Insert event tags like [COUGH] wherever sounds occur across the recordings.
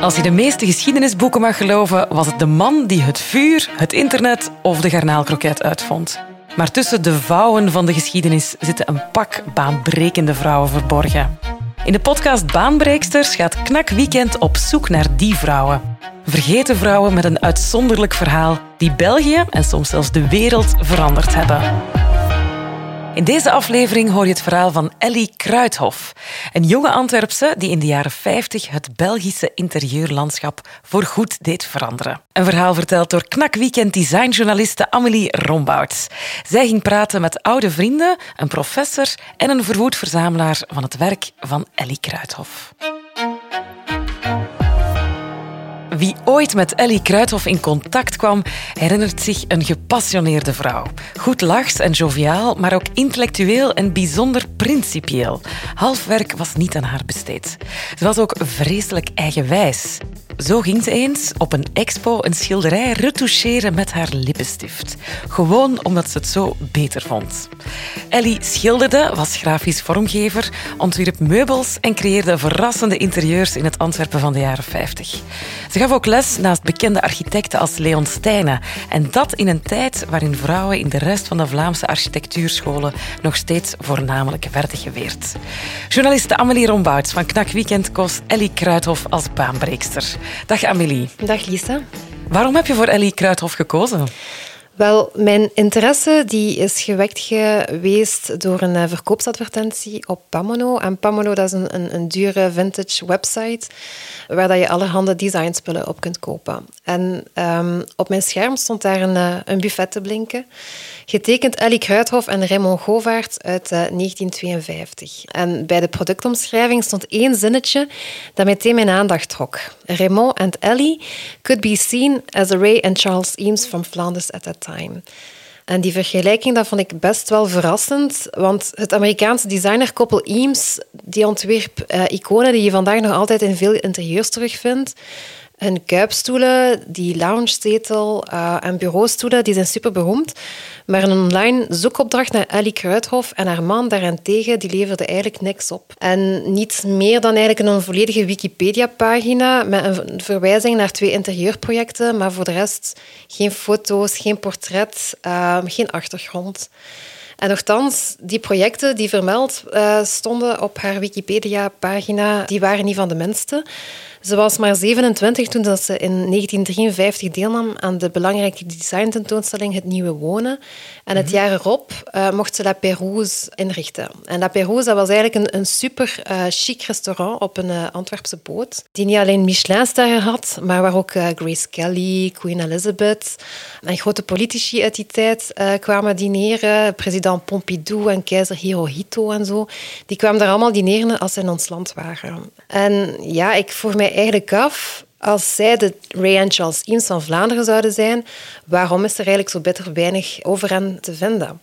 Als je de meeste geschiedenisboeken mag geloven, was het de man die het vuur, het internet of de garnaalkroket uitvond. Maar tussen de vouwen van de geschiedenis zitten een pak baanbrekende vrouwen verborgen. In de podcast Baanbreeksters gaat Knak Weekend op zoek naar die vrouwen. Vergeten vrouwen met een uitzonderlijk verhaal die België en soms zelfs de wereld veranderd hebben. In deze aflevering hoor je het verhaal van Ellie Kruithof, een jonge Antwerpse die in de jaren 50 het Belgische interieurlandschap voorgoed deed veranderen. Een verhaal verteld door Knak Weekend designjournaliste Amelie Rombouts. Zij ging praten met oude vrienden, een professor en een verwoed verzamelaar van het werk van Ellie Kruithof. Wie ooit met Ellie Kruithof in contact kwam, herinnert zich een gepassioneerde vrouw. Goed lachs en joviaal, maar ook intellectueel en bijzonder principieel. Half werk was niet aan haar besteed. Ze was ook vreselijk eigenwijs. Zo ging ze eens op een expo een schilderij retoucheren met haar lippenstift. Gewoon omdat ze het zo beter vond. Ellie schilderde, was grafisch vormgever, ontwierp meubels en creëerde verrassende interieurs in het Antwerpen van de jaren 50. Ze gaf ook les naast bekende architecten als Leon Stijnen. En dat in een tijd waarin vrouwen in de rest van de Vlaamse architectuurscholen nog steeds voornamelijk werden geweerd. Journaliste Amelie Rombouts van Knak Weekend koos Ellie Kruithof als baanbreekster. Dag Amelie. Dag Lisa. Waarom heb je voor Ellie Kruithof gekozen? Wel, mijn interesse die is gewekt geweest door een eh, verkoopsadvertentie op Pamono. En Pamono dat is een, een, een dure vintage website waar dat je allerhande designspullen op kunt kopen. En um, op mijn scherm stond daar een, eh, een buffet te blinken. Getekend Ellie Kruithof en Raymond Govaert uit 1952. Eh, en bij de productomschrijving stond één zinnetje dat meteen mijn aandacht trok. Raymond and Ellie could be seen as Ray and Charles Eames from Flanders at that time. En die vergelijking dat vond ik best wel verrassend, want het Amerikaanse designerkoppel Eames die ontwierp uh, iconen die je vandaag nog altijd in veel interieurs terugvindt. Hun kuipstoelen, die loungezetel uh, en bureaustoelen, die zijn super beroemd. Maar een online zoekopdracht naar Ellie Kruithof en haar man daarentegen, die leverde eigenlijk niks op. En niets meer dan eigenlijk een volledige Wikipedia-pagina met een verwijzing naar twee interieurprojecten, maar voor de rest geen foto's, geen portret, uh, geen achtergrond. En nogthans, die projecten die vermeld uh, stonden op haar Wikipedia-pagina, die waren niet van de minste. Ze was maar 27 toen dat ze in 1953 deelnam aan de belangrijke designtentoonstelling Het Nieuwe Wonen. En het mhm. jaar erop uh, mocht ze La Pérouse inrichten. En La Pérouse dat was eigenlijk een, een super uh, chic restaurant op een uh, Antwerpse boot, die niet alleen Michelin-sterren had, maar waar ook Grace Kelly, Queen Elizabeth en grote politici uit die tijd kwamen dineren. President Pompidou en keizer Hirohito en zo. Die kwamen daar allemaal dineren als ze in ons land waren. En ja, ik vroeg mij eigenlijk af, als zij de Ray and Charles Eames van Vlaanderen zouden zijn, waarom is er eigenlijk zo bitter weinig over hen te vinden?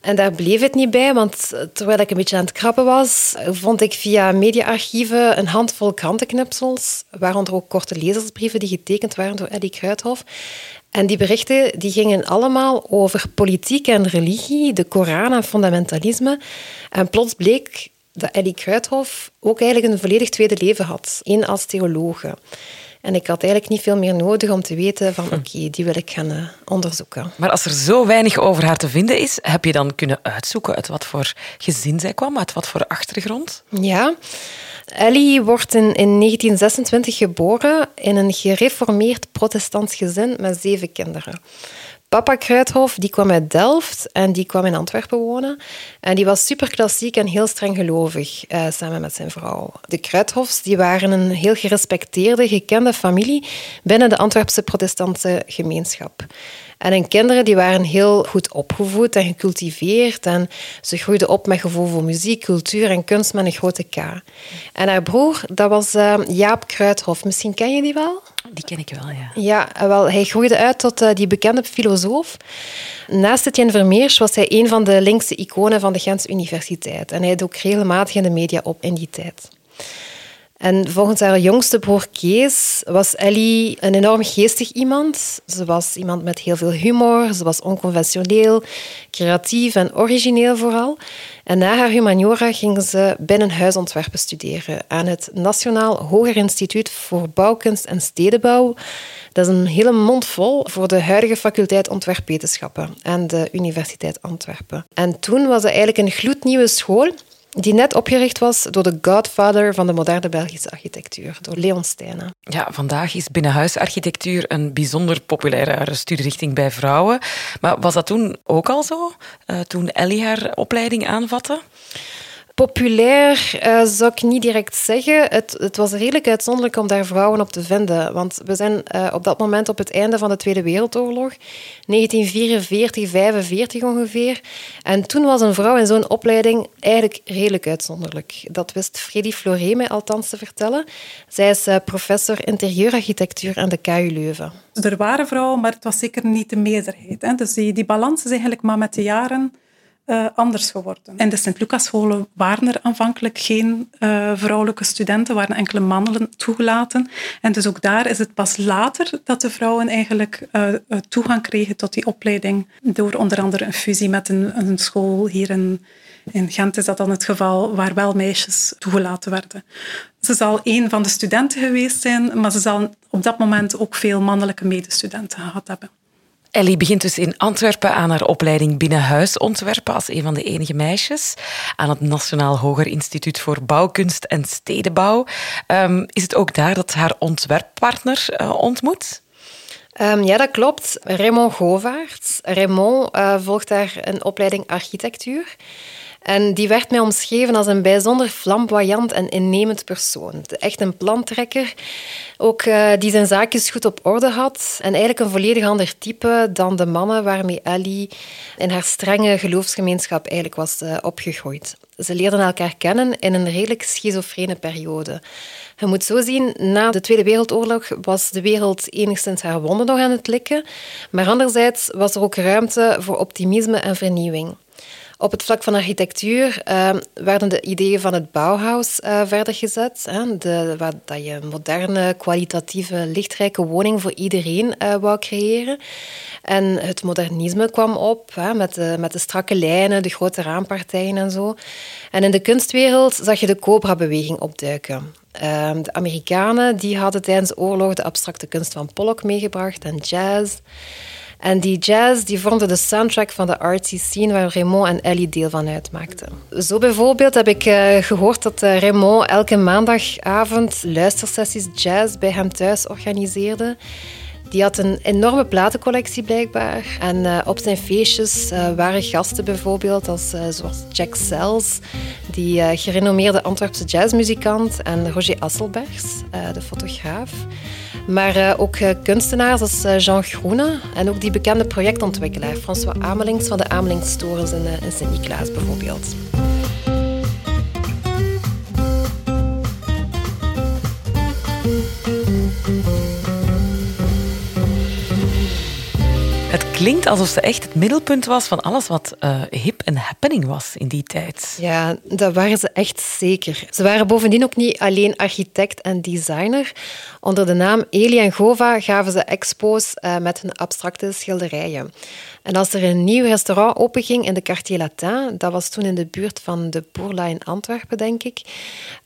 En daar bleef het niet bij, want terwijl ik een beetje aan het krabben was, vond ik via mediaarchieven een handvol krantenknipsels, waaronder ook korte lezersbrieven die getekend waren door Eddie Kruithof. En die berichten die gingen allemaal over politiek en religie, de Koran en fundamentalisme. En plots bleek dat Eddie Kruithof ook eigenlijk een volledig tweede leven had. één als theologe. En ik had eigenlijk niet veel meer nodig om te weten van hm. oké, die wil ik gaan uh, onderzoeken. Maar als er zo weinig over haar te vinden is, heb je dan kunnen uitzoeken uit wat voor gezin zij kwam, uit wat voor achtergrond? Ja. Ellie wordt in, in 1926 geboren in een gereformeerd protestants gezin met zeven kinderen. Papa Kruithof die kwam uit Delft en die kwam in Antwerpen wonen. En die was super klassiek en heel streng gelovig, uh, samen met zijn vrouw. De Kruithofs die waren een heel gerespecteerde, gekende familie binnen de Antwerpse protestantse gemeenschap. En hun kinderen die waren heel goed opgevoed en gecultiveerd. En ze groeiden op met gevoel voor muziek, cultuur en kunst met een grote K. En haar broer, dat was uh, Jaap Kruithof. Misschien ken je die wel? Die ken ik wel, ja. Ja, wel, hij groeide uit tot uh, die bekende filosoof. Naast Etienne Vermeers was hij een van de linkse iconen van de Gentse Universiteit. En hij deed ook regelmatig in de media op in die tijd. En volgens haar jongste broer Kees was Ellie een enorm geestig iemand. Ze was iemand met heel veel humor, ze was onconventioneel, creatief en origineel vooral. En na haar humaniora ging ze binnenhuisontwerpen studeren aan het Nationaal Hoger Instituut voor Bouwkunst en Stedenbouw. Dat is een hele mond vol voor de huidige faculteit ontwerpwetenschappen aan de Universiteit Antwerpen. En toen was het eigenlijk een gloednieuwe school die net opgericht was door de godfather van de moderne Belgische architectuur, door Leon Stijnen. Ja, vandaag is binnenhuisarchitectuur een bijzonder populaire studierichting bij vrouwen. Maar was dat toen ook al zo, uh, toen Ellie haar opleiding aanvatte? Populair uh, zou ik niet direct zeggen. Het, was redelijk uitzonderlijk om daar vrouwen op te vinden. Want we zijn uh, op dat moment op het einde van de Tweede Wereldoorlog, 1944, 45 ongeveer. En toen was een vrouw in zo'n opleiding eigenlijk redelijk uitzonderlijk. Dat wist Freddy Floré mij althans te vertellen. Zij is uh, professor interieurarchitectuur aan de KU Leuven. Er waren vrouwen, maar het was zeker niet de meerderheid. Hè. Dus die, die balans is eigenlijk maar met de jaren uh, anders geworden. In de Sint-Lucas-scholen waren er aanvankelijk geen uh, vrouwelijke studenten, waren enkele mannen toegelaten. En dus ook daar is het pas later dat de vrouwen eigenlijk uh, toegang kregen tot die opleiding, door onder andere een fusie met een, een school hier in, in Gent is dat dan het geval waar wel meisjes toegelaten werden. Ze zal een van de studenten geweest zijn, maar ze zal op dat moment ook veel mannelijke medestudenten gehad hebben. Ellie begint dus in Antwerpen aan haar opleiding binnenhuisontwerpen als een van de enige meisjes aan het Nationaal Hoger Instituut voor Bouwkunst en Stedenbouw. Um, is het ook daar dat haar ontwerppartner uh, ontmoet? Um, ja, dat klopt. Raymond Govaerts. Raymond uh, volgt daar een opleiding architectuur. En die werd mij omschreven als een bijzonder flamboyant en innemend persoon. Echt een plantrekker, ook uh, die zijn zaakjes goed op orde had. En eigenlijk een volledig ander type dan de mannen waarmee Ellie in haar strenge geloofsgemeenschap eigenlijk was uh, opgegroeid. Ze leerden elkaar kennen in een redelijk schizofrene periode. Je moet zo zien, na de Tweede Wereldoorlog was de wereld enigszins haar wonden nog aan het likken. Maar anderzijds was er ook ruimte voor optimisme en vernieuwing. Op het vlak van architectuur uh, werden de ideeën van het Bauhaus uh, verder gezet. Hè, de, wat, dat je moderne, kwalitatieve, lichtrijke woning voor iedereen uh, wou creëren. En het modernisme kwam op hè, met, de, met de strakke lijnen, de grote raampartijen en zo. En in de kunstwereld zag je de Cobra-beweging opduiken. Ehm, de Amerikanen die hadden tijdens de oorlog de abstracte kunst van Pollock meegebracht en jazz. En die jazz die vormde de soundtrack van de artsy scene waar Raymond en Ellie deel van uitmaakten. Zo bijvoorbeeld heb ik uh, gehoord dat uh, Raymond elke maandagavond luistersessies jazz bij hem thuis organiseerde. Die had een enorme platencollectie blijkbaar. En uh, op zijn feestjes waren gasten bijvoorbeeld als, zoals Jack Sells, die gerenommeerde Antwerpse jazzmuzikant, en Roger Asselbergs, de fotograaf. Maar uh, ook uh, kunstenaars als uh, Jean Groene en ook die bekende projectontwikkelaar François Amelings van de Amelingstorens in, in Sint-Niklaas bijvoorbeeld. Klinkt alsof ze echt het middelpunt was van alles wat uh, hip en happening was in die tijd. Ja, dat waren ze echt zeker. Ze waren bovendien ook niet alleen architect en designer. Onder de naam Eli en Gova gaven ze expo's uh, met hun abstracte schilderijen. En als er een nieuw restaurant openging in de Quartier Latin, dat was toen in de buurt van de Bourla in Antwerpen, denk ik,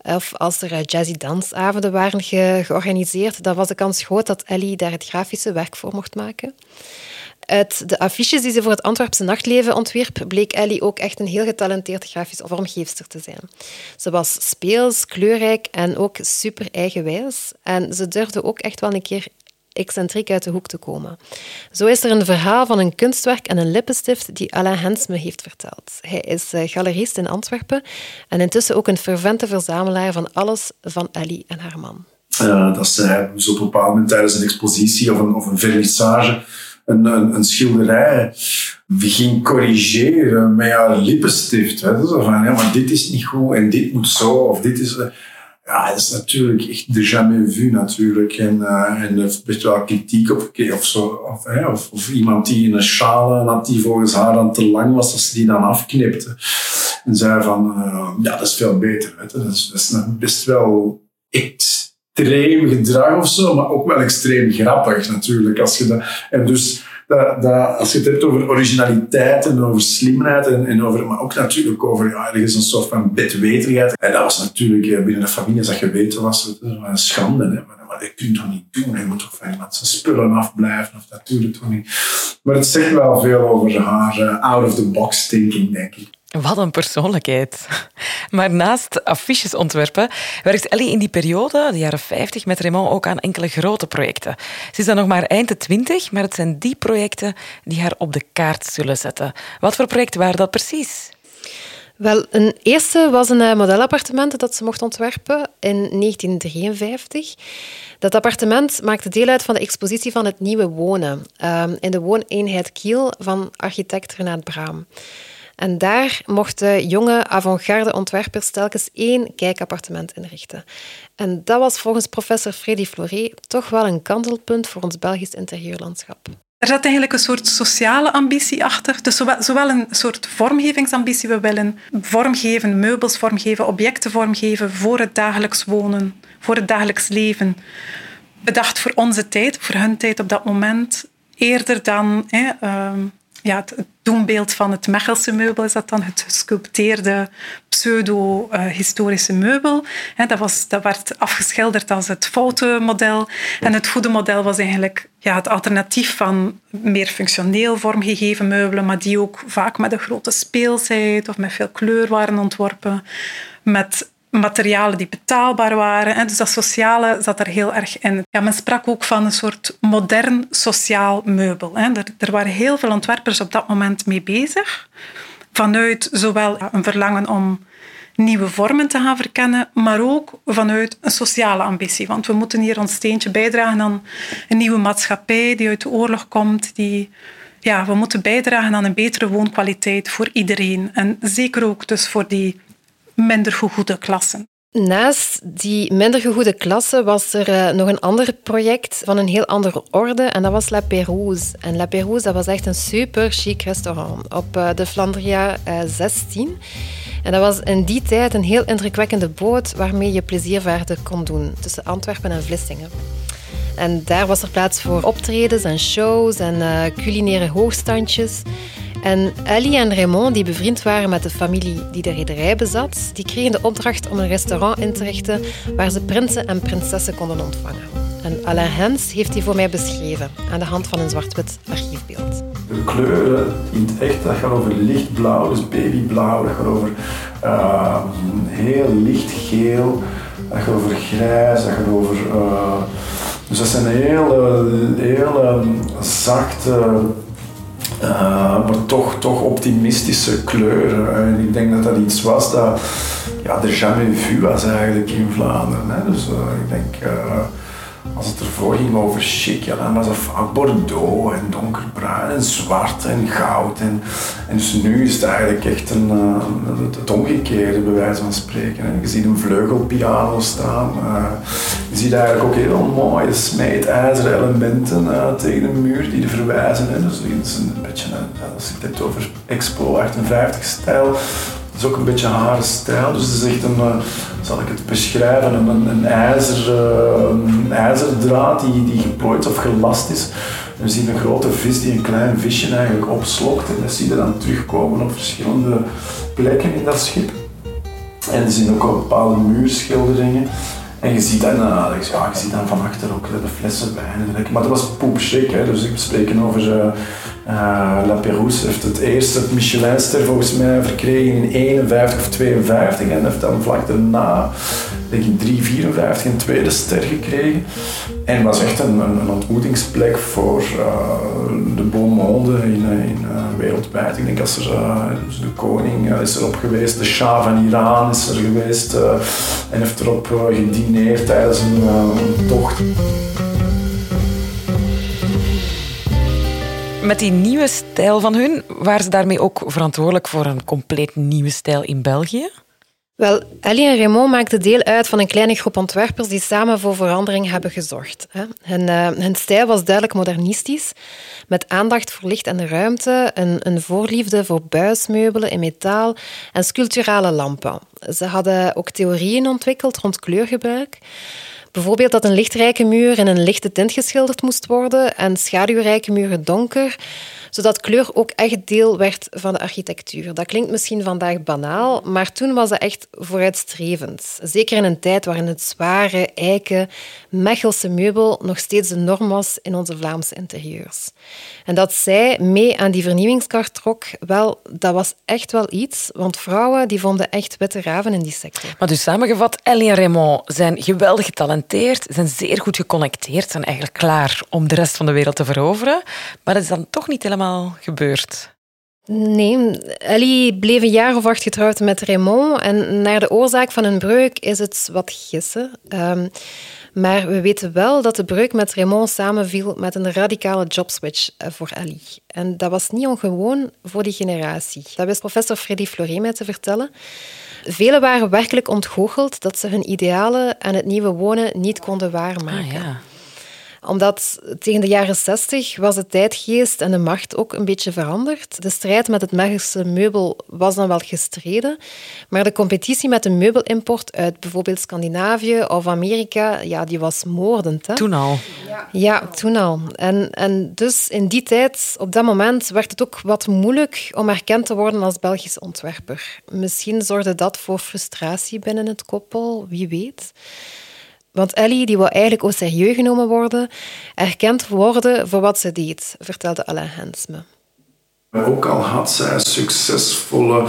of als er jazzy dansavonden waren ge georganiseerd, dan was de kans groot dat Ellie daar het grafische werk voor mocht maken. Uit de affiches die ze voor het Antwerpse nachtleven ontwierp, bleek Ellie ook echt een heel getalenteerd grafisch vormgeefster te zijn. Ze was speels, kleurrijk en ook super eigenwijs. En ze durfde ook echt wel een keer excentriek uit de hoek te komen. Zo is er een verhaal van een kunstwerk en een lippenstift die Alain Hensme heeft verteld. Hij is eh, galerist in Antwerpen en intussen ook een fervente verzamelaar van alles van Ellie en haar man. Uh, dat zij zo op een bepaald moment tijdens een expositie of een, of een vernissage een, een, een schilderij ging corrigeren met haar lippenstift. Hè. Zo van, ja, maar dit is niet goed en dit moet zo, of dit is... Ja, dat is natuurlijk echt de jamais vu natuurlijk. En, uh, en best wel kritiek op, of, zo, of, hè, of, iemand die een sjaal had die volgens haar dan te lang was, dat ze die dan afknipte. En zei van, ja, dat is veel beter. Je. Dat, is, dat is best wel extreem gedrag of zo, maar ook wel extreem grappig natuurlijk. Als je dat, en dus dat, dat, als je het hebt over originaliteit en over slimheid en, en over, maar ook natuurlijk over ja, ergens een soort van bedweterigheid. En dat was natuurlijk eh, binnen de familie, als dat geweten was, een schande. Hè? Maar, maar dat kun je toch niet doen? Je moet toch van iemand zijn spullen afblijven? Of dat je toch niet? Maar het zegt wel veel over haar uh, out-of-the-box thinking, denk ik. Wat een persoonlijkheid. [LAUGHS] Maar naast affiches ontwerpen werkt Ellie in die periode, de jaren 50, met Raymond ook aan enkele grote projecten. Ze is dan nog maar eind de twintig, maar het zijn die projecten die haar op de kaart zullen zetten. Wat voor projecten waren dat precies? Wel, een eerste was een eh, modelappartement dat ze mocht ontwerpen in 1953. Dat appartement maakte deel uit van de expositie van het nieuwe wonen ehm, in de wooneenheid Kiel van architect Renaat Braam. En daar mochten jonge avant-garde ontwerpers telkens één kijkappartement inrichten. En dat was volgens professor Freddy Floré toch wel een kantelpunt voor ons Belgisch interieurlandschap. Er zat eigenlijk een soort sociale ambitie achter. Dus zowel, een soort vormgevingsambitie. We willen vormgeven, meubels vormgeven, objecten vormgeven voor het dagelijks wonen, voor het dagelijks leven. Bedacht voor onze tijd, voor hun tijd op dat moment. Eerder dan hè, ehm, ja, het, doenbeeld van het Mechelse meubel is dat dan, het gesculpteerde pseudo-historische meubel. Dat, was, dat werd afgeschilderd als het foute model. En het goede model was eigenlijk ja, het alternatief van meer functioneel vormgegeven meubelen, maar die ook vaak met een grote speelsheid of met veel kleur waren ontworpen. Met materialen die betaalbaar waren. Dus dat sociale zat er heel erg in. Ja, men sprak ook van een soort modern sociaal meubel. Er, waren heel veel ontwerpers op dat moment mee bezig. Vanuit zowel een verlangen om nieuwe vormen te gaan verkennen, maar ook vanuit een sociale ambitie. Want we moeten hier ons steentje bijdragen aan een nieuwe maatschappij die uit de oorlog komt, die ja, we moeten bijdragen aan een betere woonkwaliteit voor iedereen. En zeker ook dus voor die minder goede klassen. Naast die minder gegoede klassen was er uh, nog een ander project van een heel andere orde en dat was La Pérouse. En La Pérouse dat was echt een super chic restaurant op uh, de Flandria uh, eh, 16. En dat was in die tijd een heel indrukwekkende boot waarmee je pleziervaarten kon doen tussen Antwerpen en Vlissingen. En daar was er plaats voor optredens en shows en culinaire hoogstandjes. En Ellie en Raymond, die bevriend waren met de familie die de rederij bezat, die kregen de opdracht om een restaurant in te richten waar ze prinsen en prinsessen konden ontvangen. En Alain Hens heeft die voor mij beschreven aan de hand van een zwart-wit archiefbeeld. De kleuren in het echt, dat gaat over lichtblauw, dus babyblauw, dat gaat over uh, heel lichtgeel, dat gaat over grijs, dat gaat over... Uh, dus dat zijn hele, hele zachte uh, maar toch, toch optimistische kleuren. En ik denk dat dat iets was dat ja, er jamais vu was eigenlijk in Vlaanderen. Hè. Dus uh, ik denk, uh, als het ervoor ging over chic, ja, dan was het Bordeaux en donkerbruin en zwart en goud. En, en dus nu is het eigenlijk echt een, uh, het omgekeerde, bij wijze van spreken. Je ziet een vleugelpiano staan. Uh, je ziet eigenlijk ook heel mooie smijtijzeren elementen uh, tegen de muur die er verwijzen. Hè. Dus het is een beetje, als ik het over Expo 58-stijl, het is ook een beetje haar stijl, dus het is echt een, uh, zal ik het beschrijven, een, een, ijzer, uh, een ijzerdraad die, die geplooid of gelast is. We zien een grote vis die een klein visje eigenlijk opslokt en dat zie je dan terugkomen op verschillende plekken in dat schip. En er zien ook bepaalde muurschilderingen. En je ziet dan, uh, ja, je ziet dan van achter ook de flessen wijn. Maar dat was poepschrik, hè. dus ik spreken over uh, La Pérouse heeft het eerste Michelinster volgens mij verkregen in 51 of 52 en heeft dan vlak daarna denk ik 354 een tweede ster gekregen. En was echt een, een, ontmoetingsplek voor uh, de monde in, in uh, wereldwijd. Ik denk als er uh, de koning is erop geweest, de Shah van Iran is er geweest en heeft erop gedineerd tijdens een tocht. Met die nieuwe stijl van hun, waren ze daarmee ook verantwoordelijk voor een compleet nieuwe stijl in België? Wel, Ellie en Raymond maakten deel uit van een kleine groep ontwerpers die samen voor verandering hebben gezorgd. Hun, uh, hun stijl was duidelijk modernistisch, met aandacht voor licht en ruimte, een, een voorliefde voor buismeubelen in metaal en sculpturale lampen. Ze hadden ook theorieën ontwikkeld rond kleurgebruik. Bijvoorbeeld dat een lichtrijke muur in een lichte tint geschilderd moest worden en schaduwrijke muren donker zodat kleur ook echt deel werd van de architectuur. Dat klinkt misschien vandaag banaal, maar toen was het echt vooruitstrevend. Zeker in een tijd waarin het zware, eiken, Mechelse meubel nog steeds de norm was in onze Vlaamse interieurs. En dat zij mee aan die vernieuwingskart trok, wel, dat was echt wel iets, want vrouwen die vonden echt witte raven in die sector. Maar dus samengevat, Ellie en Raymond zijn geweldig getalenteerd, zijn zeer goed geconnecteerd, zijn eigenlijk klaar om de rest van de wereld te veroveren. Maar dat is dan toch niet helemaal gebeurd? Nee, Ellie bleef een jaar of acht getrouwd met Raymond. En naar de oorzaak van hun breuk is het wat gissen. Um, maar we weten wel dat de breuk met Raymond samenviel met een radicale jobswitch eh, voor Ellie. En dat was niet ongewoon voor die generatie. Dat wist professor Freddy Floré mij te vertellen. Velen waren werkelijk ontgoocheld dat ze hun idealen en het nieuwe wonen niet konden waarmaken. Ah, ja omdat tegen de jaren 60 was de tijdgeest en de macht ook een beetje veranderd. De strijd met het Belgische meubel was dan wel gestreden, maar de competitie met de meubelimport uit bijvoorbeeld Scandinavië of Amerika, ja, die was moordend. Hè? Toen al. Ja, toen al. En, en dus in die tijd, op dat moment, werd het ook wat moeilijk om erkend te worden als Belgisch ontwerper. Misschien zorgde dat voor frustratie binnen het koppel, wie weet. Want Ellie die wil eigenlijk ook serieus genomen worden, erkend worden voor wat ze deed, vertelde Alain Hens me. Ook al had zij succesvolle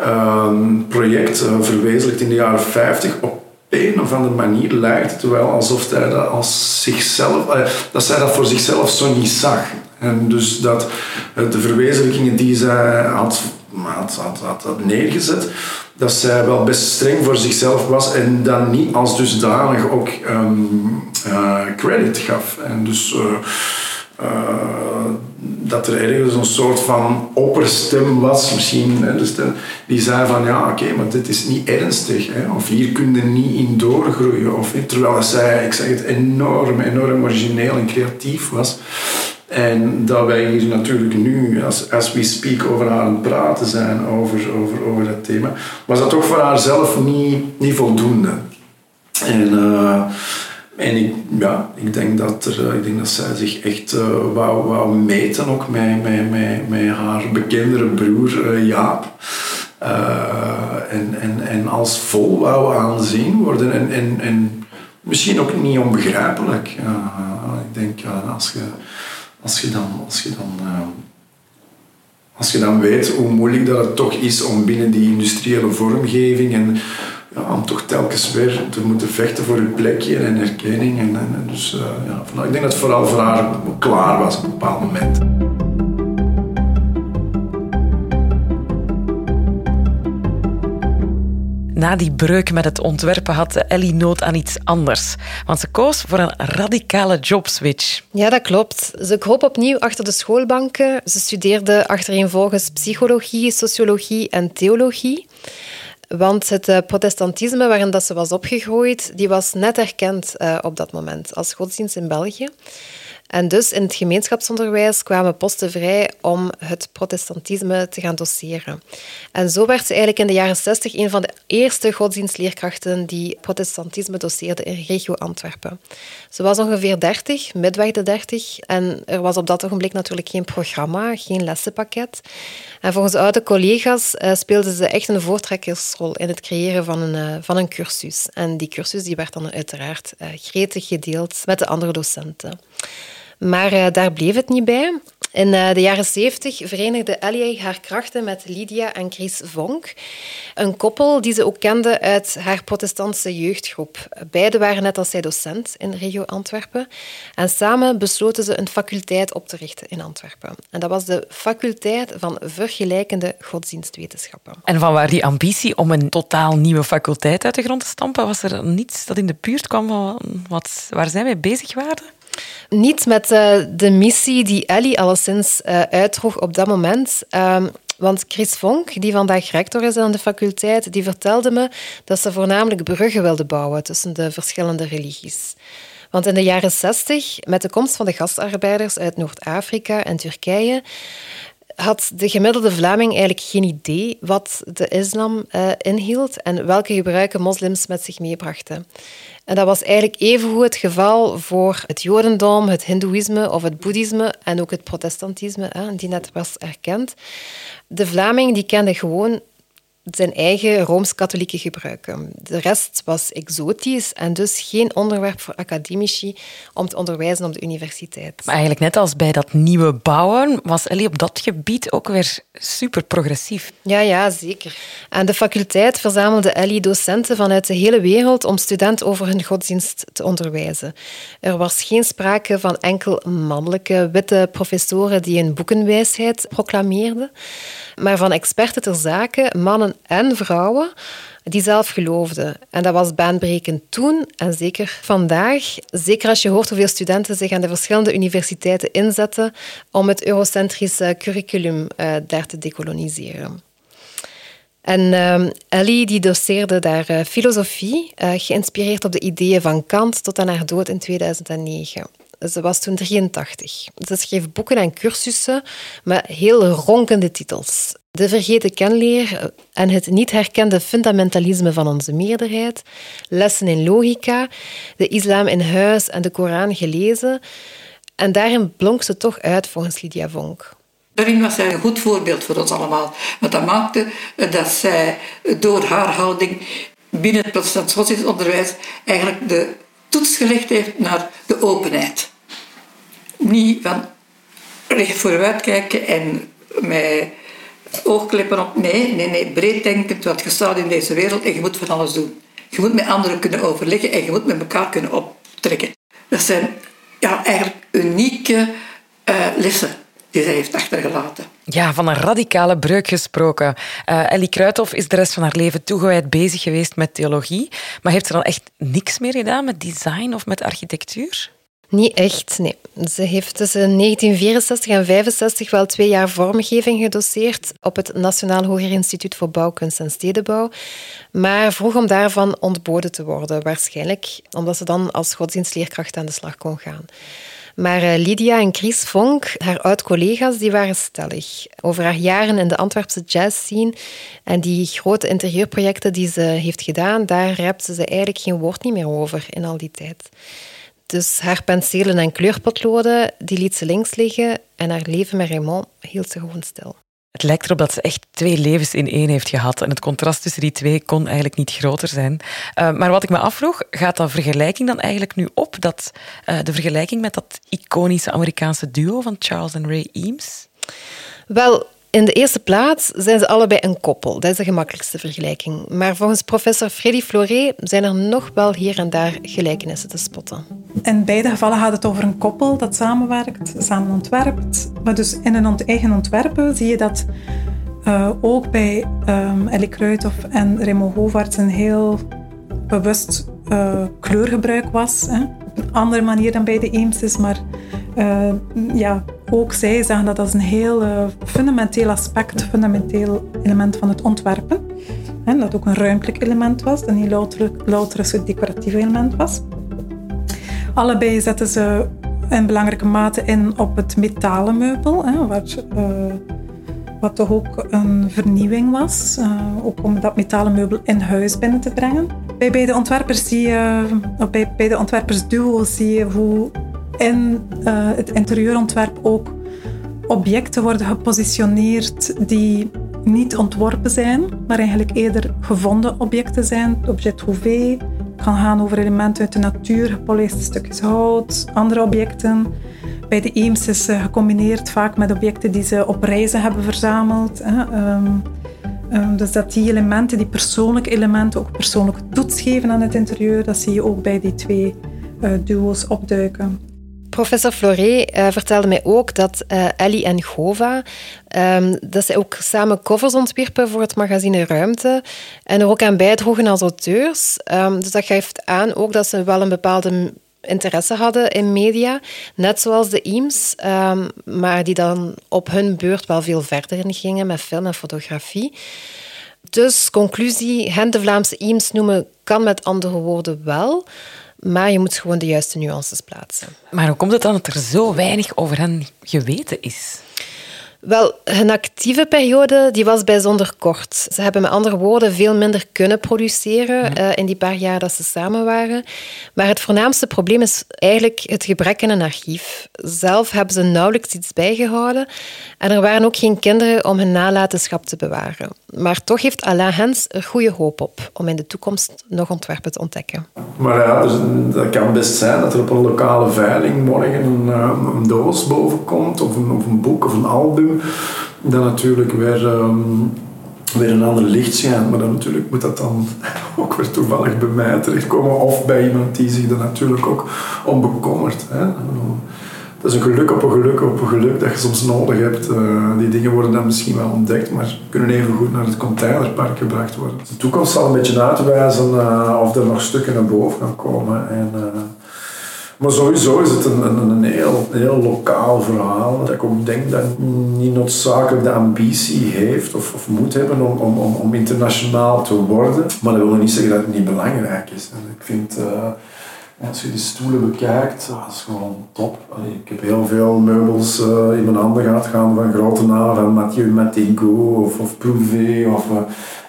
uh, projecten verwezenlijkt in de jaren 50, op een of andere manier lijkt het wel alsof zij dat, als zichzelf, uh, dat zij dat voor zichzelf zo niet zag. En dus dat de verwezenlijkingen die zij had, had, had, had, neergezet, dat zij wel best streng voor zichzelf was en dan niet als dusdanig ook um, uh, credit gaf. En dus uh, uh, dat er ergens een soort van opperstem was, misschien, hè, dus de, die zei van ja, oké, maar dit is niet ernstig, hè, of hier kun je niet in doorgroeien. Of, terwijl zij, ik zeg het, enorm, enorm origineel en creatief was. En dat wij hier natuurlijk nu, als, as we speak, over haar aan het praten zijn over, over, over dat thema, was dat toch voor haar zelf niet, niet voldoende. En, uh, en ik, ja, ik, denk dat er, eh, ik denk dat zij zich echt uh, wou, wou meten ook met, met, met, met haar bekendere broer Jaap. en, en, en als vol wou aanzien worden. En, en, en misschien ook niet onbegrijpelijk. ik denk, als je als je dan, als je dan, uh, als je dan weet hoe moeilijk dat het toch is om binnen die industriële vormgeving en ja, om toch telkens weer te moeten vechten voor je plekje en erkenning. En, dus, uh, ja, ik denk dat het vooral voor haar klaar was op een bepaald moment. Na die breuk met het ontwerpen had Ellie nood aan iets anders. Want ze koos voor een radicale jobswitch. Ja, dat klopt. Ze kroop opnieuw achter de schoolbanken. Ze studeerde achtereenvolgens psychologie, sociologie en theologie. Want het eh, protestantisme waarin dat ze was opgegroeid, die was net erkend uh, op dat moment als godsdienst in België. En dus in het gemeenschapsonderwijs kwamen posten vrij om het protestantisme te gaan doseren. En zo werd ze eigenlijk in de jaren 60 een van de eerste godsdienstleerkrachten die protestantisme doseerde in regio Antwerpen. Ze was ongeveer 30, midweg de 30, en er was op dat ogenblik natuurlijk geen programma, geen lessenpakket. En volgens oude collega's uh, speelde ze echt een voortrekkersrol in het creëren van een, uh, van een cursus. En die cursus die werd dan uiteraard uh, gretig gedeeld met de andere docenten. Maar uh, daar bleef het niet bij. In uh, de jaren 70 verenigde Ellie haar krachten met Lydia en Chris Vonk. Een koppel die ze ook kende uit haar protestantse jeugdgroep. Beiden waren net als zij docent in regio Antwerpen. En samen besloten ze een faculteit op te richten in Antwerpen. En dat was de faculteit van vergelijkende godsdienstwetenschappen. En van waar die ambitie om een totaal nieuwe faculteit uit de grond te stampen, was er niets dat in de buurt kwam van wat, waar zij mee bezig waren? Niet met uh, de missie die Ellie alleszins uh, uitdroeg op dat moment. Uh, Want Chris Vonk, die vandaag rector is aan de faculteit, die vertelde me dat ze voornamelijk bruggen wilden bouwen tussen de verschillende religies. Want in de jaren 60, met de komst van de gastarbeiders uit Noord-Afrika en Turkije, had de gemiddelde Vlaming eigenlijk geen idee wat de islam uh, inhield en welke gebruiken moslims met zich meebrachten. En dat was eigenlijk evengoed het geval voor het Jodendom, het Hindoeïsme of het Boeddhisme en ook het Protestantisme, hè, die net was erkend. De Vlaming die kende gewoon zijn eigen rooms-katholieke gebruiken. De rest was exotisch en dus geen onderwerp voor academici om te onderwijzen op de universiteit. Maar eigenlijk net als bij dat nieuwe bouwen was Ellie op dat gebied ook weer super progressief. Ja, ja, zeker. Aan de faculteit verzamelde Ellie docenten vanuit de hele wereld om studenten over hun godsdienst te onderwijzen. Er was geen sprake van enkel mannelijke, witte professoren die een boekenwijsheid proclameerden maar van experten ter zake, mannen en vrouwen, die zelf geloofden. En dat was baanbrekend toen en zeker vandaag. Zeker als je hoort hoeveel studenten zich aan de verschillende universiteiten inzetten om het eurocentrische curriculum uh, daar te decoloniseren. En uh, Ellie die doseerde daar uh, filosofie, uh, geïnspireerd op de ideeën van Kant tot aan haar dood in 2009. Ze was toen 83. Ze schreef boeken en cursussen met heel ronkende titels. De vergeten kenleer en het niet herkende fundamentalisme van onze meerderheid, lessen in logica, de islam in huis en de Koran gelezen. En daarin blonk ze toch uit volgens Lydia Vonk. Daarin was zij een goed voorbeeld voor ons allemaal. Want dat maakte dat zij door haar houding binnen het protestants godsdienstonderwijs eigenlijk de toets gelegd heeft naar de openheid niet van recht vooruit kijken en met oogklippen op. Nee, nee, nee, breed denkend, want je staat in deze wereld en je moet van alles doen. Je moet met anderen kunnen overleggen en je moet met elkaar kunnen optrekken. Dat zijn ja, eigenlijk unieke uh, lessen die zij heeft achtergelaten. Ja, van een radicale breuk gesproken. Uh, Ellie Kruithof is de rest van haar leven toegewijd bezig geweest met theologie. Maar heeft ze dan echt niks meer gedaan met design of met architectuur? Niet echt, nee. Ze heeft tussen 1964 en 1965 wel twee jaar vormgeving gedoseerd op het Nationaal Hoger Instituut voor Bouwkunst en Stedenbouw, maar vroeg om daarvan ontboden te worden, waarschijnlijk omdat ze dan als godsdienstleerkracht aan de slag kon gaan. Maar eh, Lydia en Chris Vonk, haar oud-collega's, die waren stellig. Over haar jaren in de Antwerpse jazzscene en die grote interieurprojecten die ze heeft gedaan, daar repte ze eigenlijk geen woord niet meer over in al die tijd. Dus haar penselen en kleurpotloden die liet ze links liggen en haar leven met Raymond hield ze gewoon stil. Het lijkt erop dat ze echt twee levens in één heeft gehad. En het contrast tussen die twee kon eigenlijk niet groter zijn. Uh, maar wat ik me afvroeg, gaat dat vergelijking dan eigenlijk nu op? Dat, uh, de vergelijking met dat iconische Amerikaanse duo van Charles en Ray Eames? Wel, in de eerste plaats zijn ze allebei een koppel. Dat is de gemakkelijkste vergelijking. Maar volgens professor Freddy Floré zijn er nog wel hier en daar gelijkenissen te spotten. In beide gevallen gaat het over een koppel dat samenwerkt, samen ontwerpt. Maar dus in een eigen ontwerpen zie je dat uh, ook bij um, Ellie Kruithof en Remo Hovaerts een heel bewust uh, kleurgebruik was. Hè. Een andere manier dan bij de Eamses, maar uh, ja, ook zij zagen dat als een heel uh, fundamenteel aspect, fundamenteel element van het ontwerpen. En dat ook een ruimtelijk element was, dat niet louter, een decoratief element was. Allebei zetten ze in belangrijke mate in op het metalen meubel, hè, wat toch ook een vernieuwing was, ook om dat metalen meubel in huis binnen te brengen. Bij beide ontwerpers zie je, bij beide ontwerpersduo zie je hoe in uh, het interieurontwerp ook objecten worden gepositioneerd die niet ontworpen zijn, maar eigenlijk eerder gevonden objecten zijn. Het object Houvet kan gaan over elementen uit de natuur, gepolijste stukjes hout, andere objecten. Bij de Eames is ze gecombineerd vaak met objecten die ze op reizen hebben verzameld. Ehm, ehm, dus dat die elementen, die persoonlijke elementen, ook persoonlijke toets geven aan het interieur, dat zie je ook bij die twee uh, duo's opduiken. Professor Floré uh, vertelde mij ook dat uh, Ellie en Gova um, dat zij ook samen covers ontwierpen voor het magazine Ruimte en er ook aan bijdroegen als auteurs. Um, dus dat geeft aan ook dat ze wel een bepaalde interesse hadden in media, net zoals de IEMS, ehm, maar die dan op hun beurt wel veel verder in gingen met film en fotografie. Dus conclusie, hen de Vlaamse IEMS noemen kan met andere woorden wel, maar je moet gewoon de juiste nuances plaatsen. Maar hoe komt het dan dat er zo weinig over hen geweten is? Wel, hun actieve periode die was bijzonder kort. Ze hebben met andere woorden veel minder kunnen produceren uh, in die paar jaar dat ze samen waren. Maar het voornaamste probleem is eigenlijk het gebrek aan een archief. Zelf hebben ze nauwelijks iets bijgehouden en er waren ook geen kinderen om hun nalatenschap te bewaren. Maar toch heeft Alain Hens er goede hoop op om in de toekomst nog ontwerpen te ontdekken. Maar ja, dus dat kan best zijn dat er op een lokale veiling morgen een, eh, een doos boven komt of een, of een boek of een album dan natuurlijk weer, um, weer een ander licht schijnt. Maar dan natuurlijk moet dat dan [LAUGHS] ook weer toevallig bij mij terechtkomen of bij iemand die zich er natuurlijk ook om bekommert. Hè. Dat is een geluk op een geluk op een geluk dat je soms nodig hebt. Uh, die dingen worden dan misschien wel ontdekt, maar kunnen even goed naar het containerpark gebracht worden. De toekomst zal een beetje uitwijzen uh, of er nog stukken naar boven gaan komen. En, uh, maar sowieso is het een, een, heel, heel lokaal verhaal. Dat ik ook denk dat niet noodzakelijk de ambitie heeft of, of moet hebben om, om, om, internationaal te worden. Maar dat wil niet zeggen dat het niet belangrijk is. Ik vind, als je die stoelen bekijkt, dat is gewoon top. Ik heb heel veel meubels uh, in mijn handen gehad, gaan van grote namen, van Mathieu Matinko of, of Prouvé. Of, uh,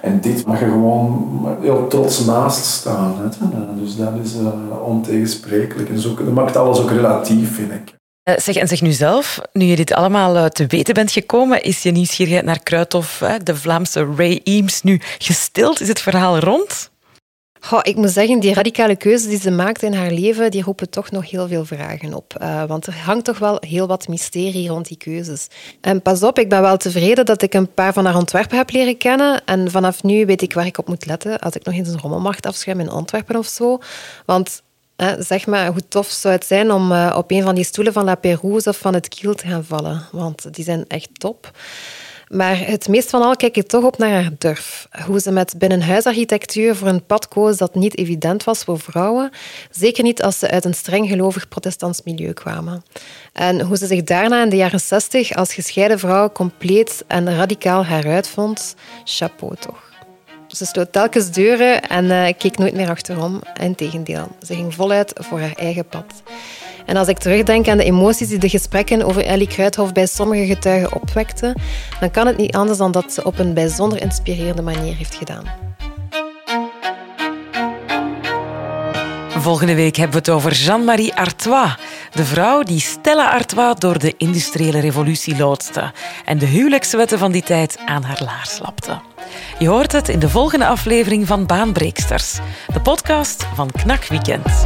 en dit mag je gewoon heel trots naast staan. Hè. Dus dat is uh, ontegensprekelijk. En zo, dat maakt alles ook relatief, vind ik. Zeg, en zeg nu zelf, nu je dit allemaal te weten bent gekomen, is je nieuwsgierigheid naar Kruithof, de Vlaamse Ray Eames, nu gestild? Is het verhaal rond? Goh, ik moet zeggen, die radicale keuzes die ze maakt in haar leven, die roepen toch nog heel veel vragen op. Uh, want er hangt toch wel heel wat mysterie rond die keuzes. En pas op, ik ben wel tevreden dat ik een paar van haar ontwerpen heb leren kennen. En vanaf nu weet ik waar ik op moet letten als ik nog eens een rommelmarkt afschuim in Antwerpen of zo. Want eh, zeg maar, hoe tof zou het zijn om uh, op een van die stoelen van La Perouse of van het Kiel te gaan vallen. Want die zijn echt top. Maar het meest van al kijk ik toch op naar haar durf. Hoe ze met binnenhuisarchitectuur voor een pad koos dat niet evident was voor vrouwen. Zeker niet als ze uit een streng gelovig protestants milieu kwamen. En hoe ze zich daarna in de jaren zestig als gescheiden vrouw compleet en radicaal heruit vond. Chapeau toch. Ze sloot telkens deuren en uh, keek nooit meer achterom. Integendeel, ze ging voluit voor haar eigen pad. En als ik terugdenk aan de emoties die de gesprekken over Ellie Kruithof bij sommige getuigen opwekten, dan kan het niet anders dan dat ze op een bijzonder inspirerende manier heeft gedaan. Volgende week hebben we het over Jeanne-Marie Artois, de vrouw die Stella Artois door de industriële revolutie loodste en de huwelijkswetten van die tijd aan haar laars lapte. Je hoort het in de volgende aflevering van Baanbreeksters, de podcast van Knak Weekend.